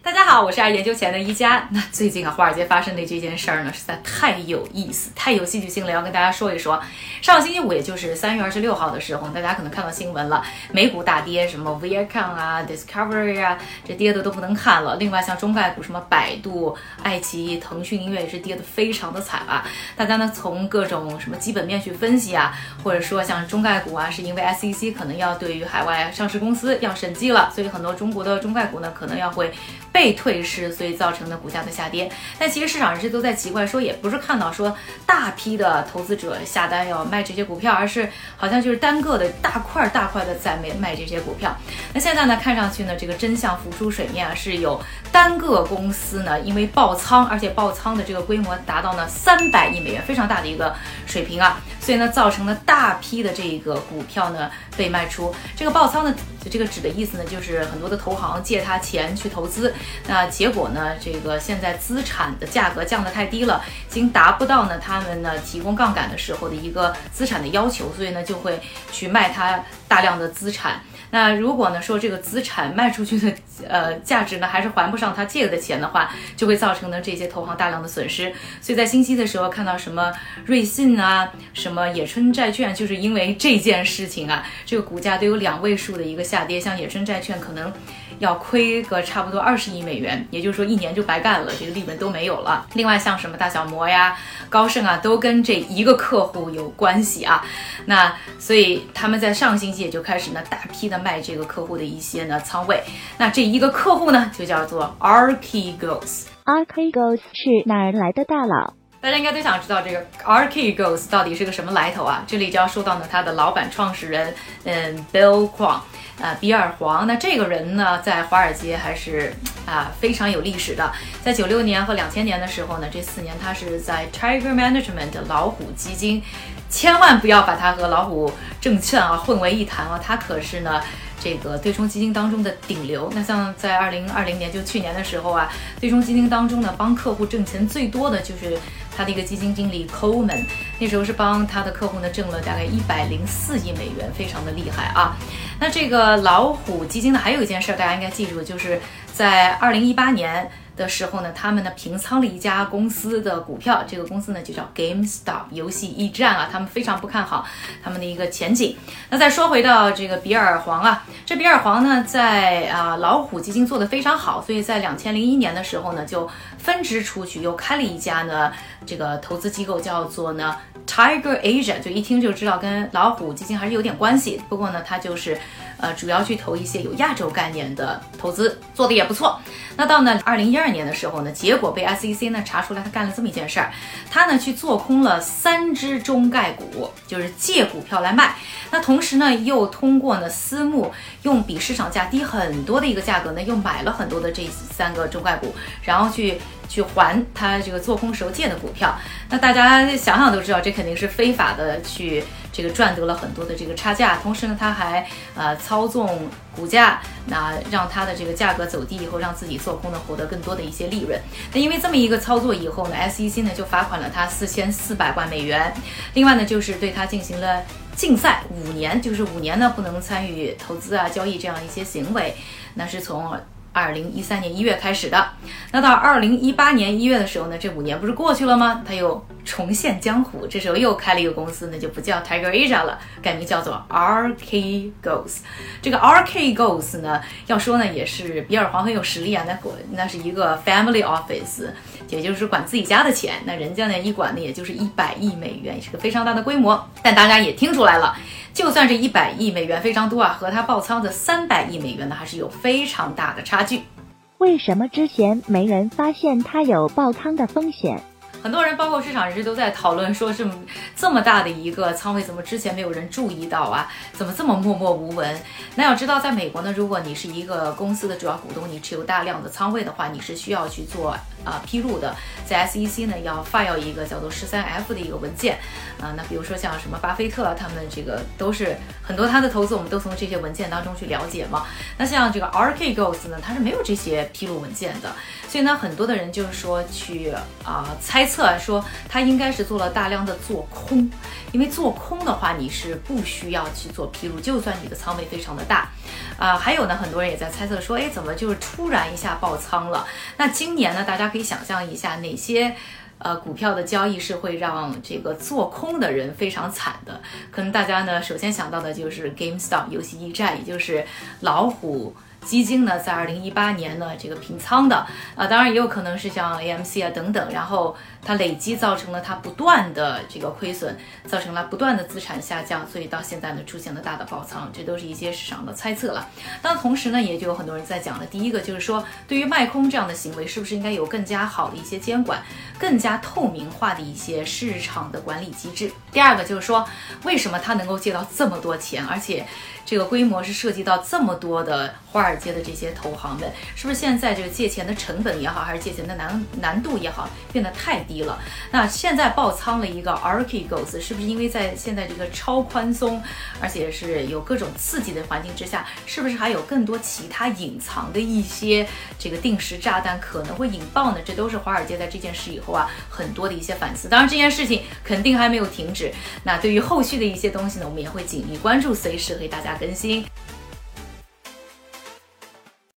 大家好，我是爱研究钱的一加。那最近啊，华尔街发生的这件事儿呢，实在太有意思，太有戏剧性了，要跟大家说一说。上个星期五，也就是三月二十六号的时候，大家可能看到新闻了，美股大跌，什么 Viacom 啊、Discovery 啊，这跌的都不能看了。另外，像中概股，什么百度、爱奇艺、腾讯音乐也是跌的非常的惨啊。大家呢，从各种什么基本面去分析啊，或者说像中概股啊，是因为 SEC 可能要对于海外上市公司要审计了，所以很多中国的中概股呢，可能要会。被退市，所以造成的股价的下跌。但其实市场人士都在奇怪，说也不是看到说大批的投资者下单要卖这些股票，而是好像就是单个的大块大块的在卖卖这些股票。那现在呢，看上去呢，这个真相浮出水面啊，是有单个公司呢，因为爆仓，而且爆仓的这个规模达到呢三百亿美元，非常大的一个水平啊，所以呢，造成了大批的这个股票呢被卖出。这个爆仓呢，这个指的意思呢，就是很多的投行借他钱去投资。那结果呢？这个现在资产的价格降得太低了，已经达不到呢他们呢提供杠杆的时候的一个资产的要求，所以呢就会去卖它大量的资产。那如果呢说这个资产卖出去的呃价值呢还是还不上他借的钱的话，就会造成呢这些投行大量的损失。所以在星期的时候看到什么瑞信啊，什么野村债券，就是因为这件事情啊，这个股价都有两位数的一个下跌。像野村债券可能。要亏个差不多二十亿美元，也就是说一年就白干了，这个利润都没有了。另外像什么大小摩呀、高盛啊，都跟这一个客户有关系啊。那所以他们在上星期也就开始呢大批的卖这个客户的一些呢仓位。那这一个客户呢就叫做 Archegos。Archegos 是哪儿来的大佬？大家应该都想知道这个 Archegos 到底是个什么来头啊？这里就要说到呢他的老板创始人，嗯，Bill Kwong。啊，比尔黄，那这个人呢，在华尔街还是啊非常有历史的。在九六年和两千年的时候呢，这四年他是在 Tiger Management 老虎基金，千万不要把他和老虎证券啊混为一谈啊，他可是呢这个对冲基金当中的顶流。那像在二零二零年，就去年的时候啊，对冲基金当中呢，帮客户挣钱最多的就是他的一个基金经理 cohn 那时候是帮他的客户呢挣了大概一百零四亿美元，非常的厉害啊。那这个老虎基金呢，还有一件事，大家应该记住，就是在二零一八年的时候呢，他们呢平仓了一家公司的股票，这个公司呢就叫 GameStop 游戏驿站啊，他们非常不看好他们的一个前景。那再说回到这个比尔黄啊，这比尔黄呢在啊老虎基金做的非常好，所以在两千零一年的时候呢，就分支出去又开了一家呢这个投资机构，叫做呢。Tiger Asia 就一听就知道跟老虎基金还是有点关系，不过呢，它就是，呃，主要去投一些有亚洲概念的投资，做的也不错。那到呢二零一二年的时候呢，结果被 SEC 呢查出来，他干了这么一件事儿，他呢去做空了三只中概股，就是借股票来卖。那同时呢，又通过呢私募用比市场价低很多的一个价格呢，又买了很多的这三个中概股，然后去。去还他这个做空时候借的股票，那大家想想都知道，这肯定是非法的，去这个赚得了很多的这个差价。同时呢，他还呃操纵股价，那让他的这个价格走低以后，让自己做空呢获得更多的一些利润。那因为这么一个操作以后呢，SEC 呢就罚款了他四千四百万美元。另外呢，就是对他进行了禁赛五年，就是五年呢不能参与投资啊、交易这样一些行为。那是从。二零一三年一月开始的，那到二零一八年一月的时候呢，这五年不是过去了吗？他又重现江湖，这时候又开了一个公司，那就不叫 Tiger Asia 了，改名叫做 Archegos。这个 Archegos 呢，要说呢也是比尔黄很有实力啊，那那是一个 family office，也就是管自己家的钱，那人家呢一管呢也就是一百亿美元，是个非常大的规模。但大家也听出来了。就算这一百亿美元非常多啊，和他爆仓的三百亿美元呢，还是有非常大的差为什么之前没人发现它有爆仓的风险？很多人，包括市场人士，都在讨论说，这么这么大的一个仓位，怎么之前没有人注意到啊？怎么这么默默无闻？那要知道，在美国呢，如果你是一个公司的主要股东，你持有大量的仓位的话，你是需要去做啊披露的，在 SEC 呢要 file 一个叫做十三 F 的一个文件啊。那比如说像什么巴菲特他们这个都是很多他的投资，我们都从这些文件当中去了解嘛。那像这个 RK g o s 呢，它是没有这些披露文件的，所以呢，很多的人就是说去啊猜。测说他应该是做了大量的做空，因为做空的话你是不需要去做披露，就算你的仓位非常的大，啊，还有呢，很多人也在猜测说，哎，怎么就是突然一下爆仓了？那今年呢，大家可以想象一下哪些？呃，股票的交易是会让这个做空的人非常惨的。可能大家呢，首先想到的就是 GameStop 游戏驿站，也就是老虎。基金呢，在二零一八年呢，这个平仓的啊，当然也有可能是像 AMC 啊等等，然后它累积造成了它不断的这个亏损，造成了不断的资产下降，所以到现在呢出现了大的爆仓，这都是一些市场的猜测了。那同时呢，也就有很多人在讲的，第一个就是说，对于卖空这样的行为，是不是应该有更加好的一些监管，更加透明化的一些市场的管理机制？第二个就是说，为什么他能够借到这么多钱，而且？这个规模是涉及到这么多的华华尔街的这些投行们，是不是现在这个借钱的成本也好，还是借钱的难难度也好，变得太低了？那现在爆仓了一个 Archegos，是不是因为在现在这个超宽松，而且是有各种刺激的环境之下，是不是还有更多其他隐藏的一些这个定时炸弹可能会引爆呢？这都是华尔街在这件事以后啊很多的一些反思。当然这件事情肯定还没有停止。那对于后续的一些东西呢，我们也会紧密关注，随时和大家。更新。